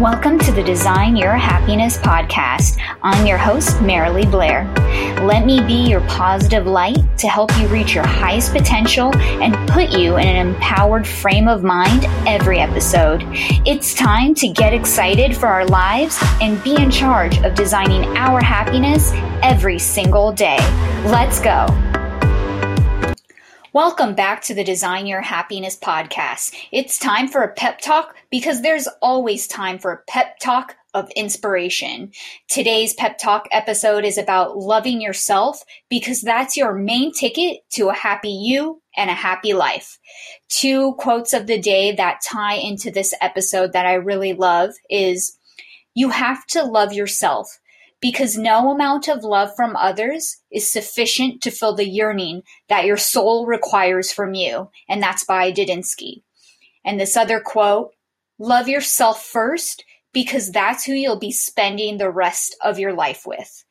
Welcome to the Design Your Happiness podcast. I'm your host, Marilee Blair. Let me be your positive light to help you reach your highest potential and put you in an empowered frame of mind every episode. It's time to get excited for our lives and be in charge of designing our happiness every single day. Let's go. Welcome back to the Design Your Happiness podcast. It's time for a pep talk because there's always time for a pep talk of inspiration. Today's pep talk episode is about loving yourself because that's your main ticket to a happy you and a happy life. Two quotes of the day that tie into this episode that I really love is you have to love yourself because no amount of love from others is sufficient to fill the yearning that your soul requires from you. And that's by Dodinsky. And this other quote, love yourself first because that's who you'll be spending the rest of your life with.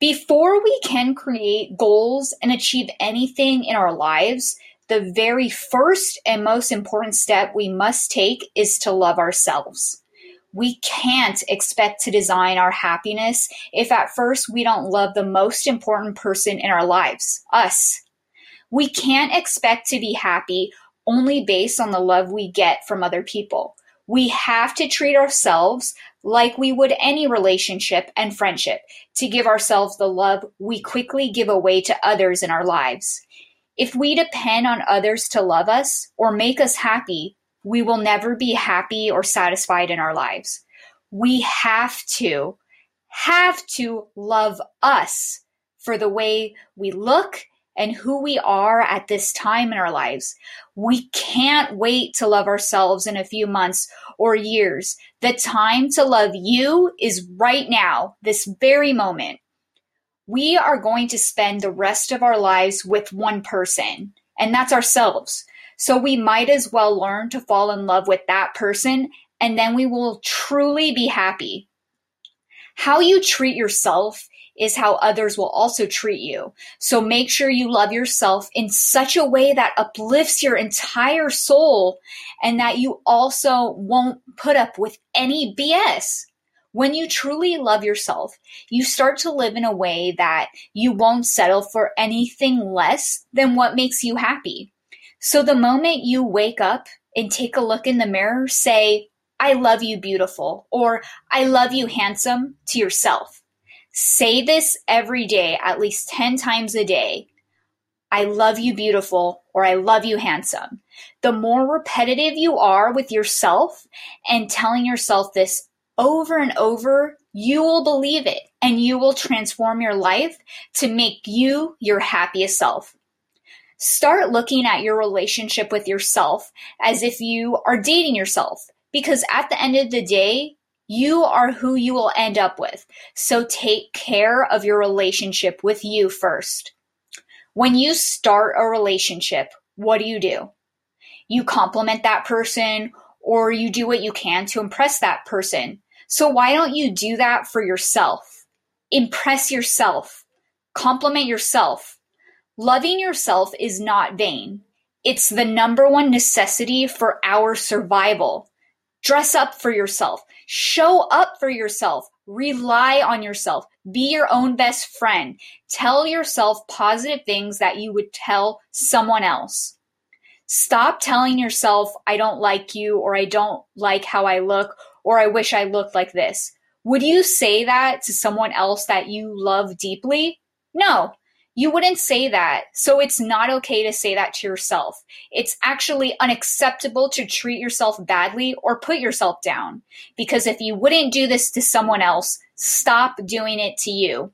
Before we can create goals and achieve anything in our lives, the very first and most important step we must take is to love ourselves we can't expect to design our happiness if at first we don't love the most important person in our lives, us. We can't expect to be happy only based on the love we get from other people. We have to treat ourselves like we would any relationship and friendship to give ourselves the love we quickly give away to others in our lives. If we depend on others to love us or make us happy, we will never be happy or satisfied in our lives. We have to, have to love us for the way we look and who we are at this time in our lives. We can't wait to love ourselves in a few months or years. The time to love you is right now, this very moment. We are going to spend the rest of our lives with one person, and that's ourselves. So we might as well learn to fall in love with that person and then we will truly be happy. How you treat yourself is how others will also treat you. So make sure you love yourself in such a way that uplifts your entire soul and that you also won't put up with any BS. When you truly love yourself, you start to live in a way that you won't settle for anything less than what makes you happy. So the moment you wake up and take a look in the mirror, say, I love you, beautiful, or I love you, handsome, to yourself. Say this every day, at least 10 times a day. I love you, beautiful, or I love you, handsome. The more repetitive you are with yourself and telling yourself this over and over, you will believe it and you will transform your life to make you your happiest self start looking at your relationship with yourself as if you are dating yourself. Because at the end of the day, you are who you will end up with. So take care of your relationship with you first. When you start a relationship, what do you do? You compliment that person or you do what you can to impress that person. So why don't you do that for yourself? Impress yourself. Compliment yourself Loving yourself is not vain. It's the number one necessity for our survival. Dress up for yourself. Show up for yourself. Rely on yourself. Be your own best friend. Tell yourself positive things that you would tell someone else. Stop telling yourself, I don't like you, or I don't like how I look, or I wish I looked like this. Would you say that to someone else that you love deeply? No, you wouldn't say that. So it's not okay to say that to yourself. It's actually unacceptable to treat yourself badly or put yourself down. Because if you wouldn't do this to someone else, stop doing it to you.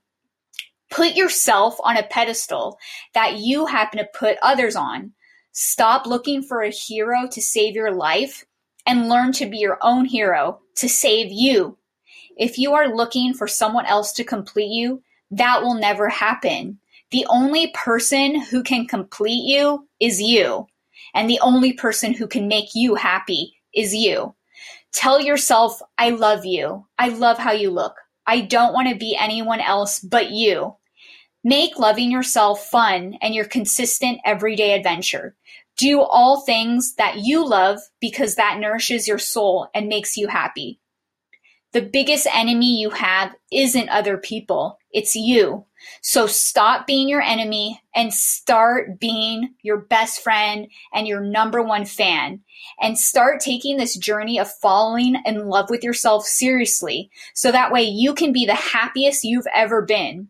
Put yourself on a pedestal that you happen to put others on. Stop looking for a hero to save your life and learn to be your own hero to save you. If you are looking for someone else to complete you, that will never happen. The only person who can complete you is you. And the only person who can make you happy is you. Tell yourself, I love you. I love how you look. I don't want to be anyone else but you. Make loving yourself fun and your consistent everyday adventure. Do all things that you love because that nourishes your soul and makes you happy. The biggest enemy you have isn't other people, it's you. So stop being your enemy and start being your best friend and your number one fan. And start taking this journey of falling in love with yourself seriously so that way you can be the happiest you've ever been.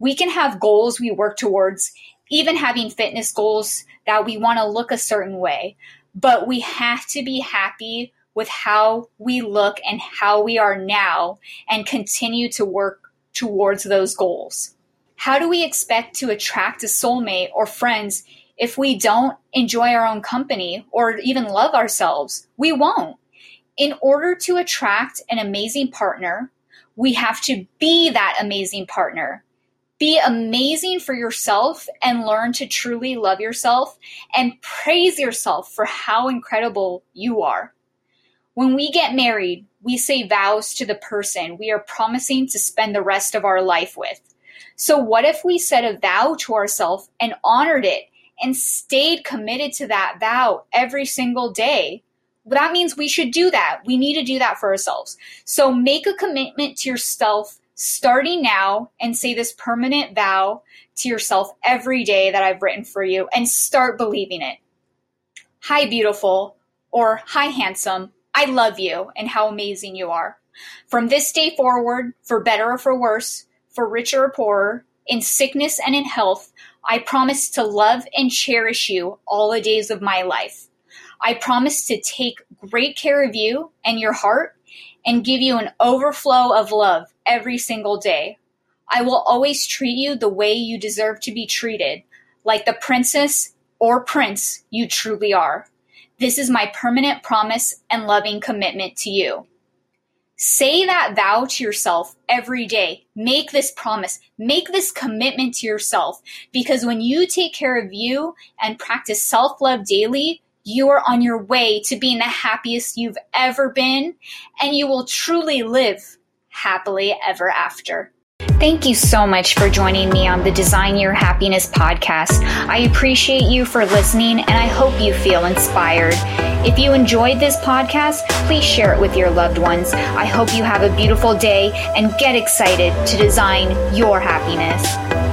We can have goals we work towards, even having fitness goals that we want to look a certain way, but we have to be happy with how we look and how we are now and continue to work towards those goals. How do we expect to attract a soulmate or friends if we don't enjoy our own company or even love ourselves? We won't. In order to attract an amazing partner, we have to be that amazing partner. Be amazing for yourself and learn to truly love yourself and praise yourself for how incredible you are. When we get married, we say vows to the person we are promising to spend the rest of our life with. So, what if we set a vow to ourselves and honored it and stayed committed to that vow every single day? That means we should do that. We need to do that for ourselves. So, make a commitment to yourself starting now and say this permanent vow to yourself every day that I've written for you and start believing it. Hi, beautiful, or hi, handsome, I love you and how amazing you are. From this day forward, for better or for worse, for richer or poorer, in sickness and in health, I promise to love and cherish you all the days of my life. I promise to take great care of you and your heart and give you an overflow of love every single day. I will always treat you the way you deserve to be treated, like the princess or prince you truly are. This is my permanent promise and loving commitment to you. Say that vow to yourself every day. Make this promise. Make this commitment to yourself because when you take care of you and practice self love daily, you are on your way to being the happiest you've ever been and you will truly live happily ever after. Thank you so much for joining me on the Design Your Happiness podcast. I appreciate you for listening and I hope you feel inspired. If you enjoyed this podcast, please share it with your loved ones. I hope you have a beautiful day and get excited to design your happiness.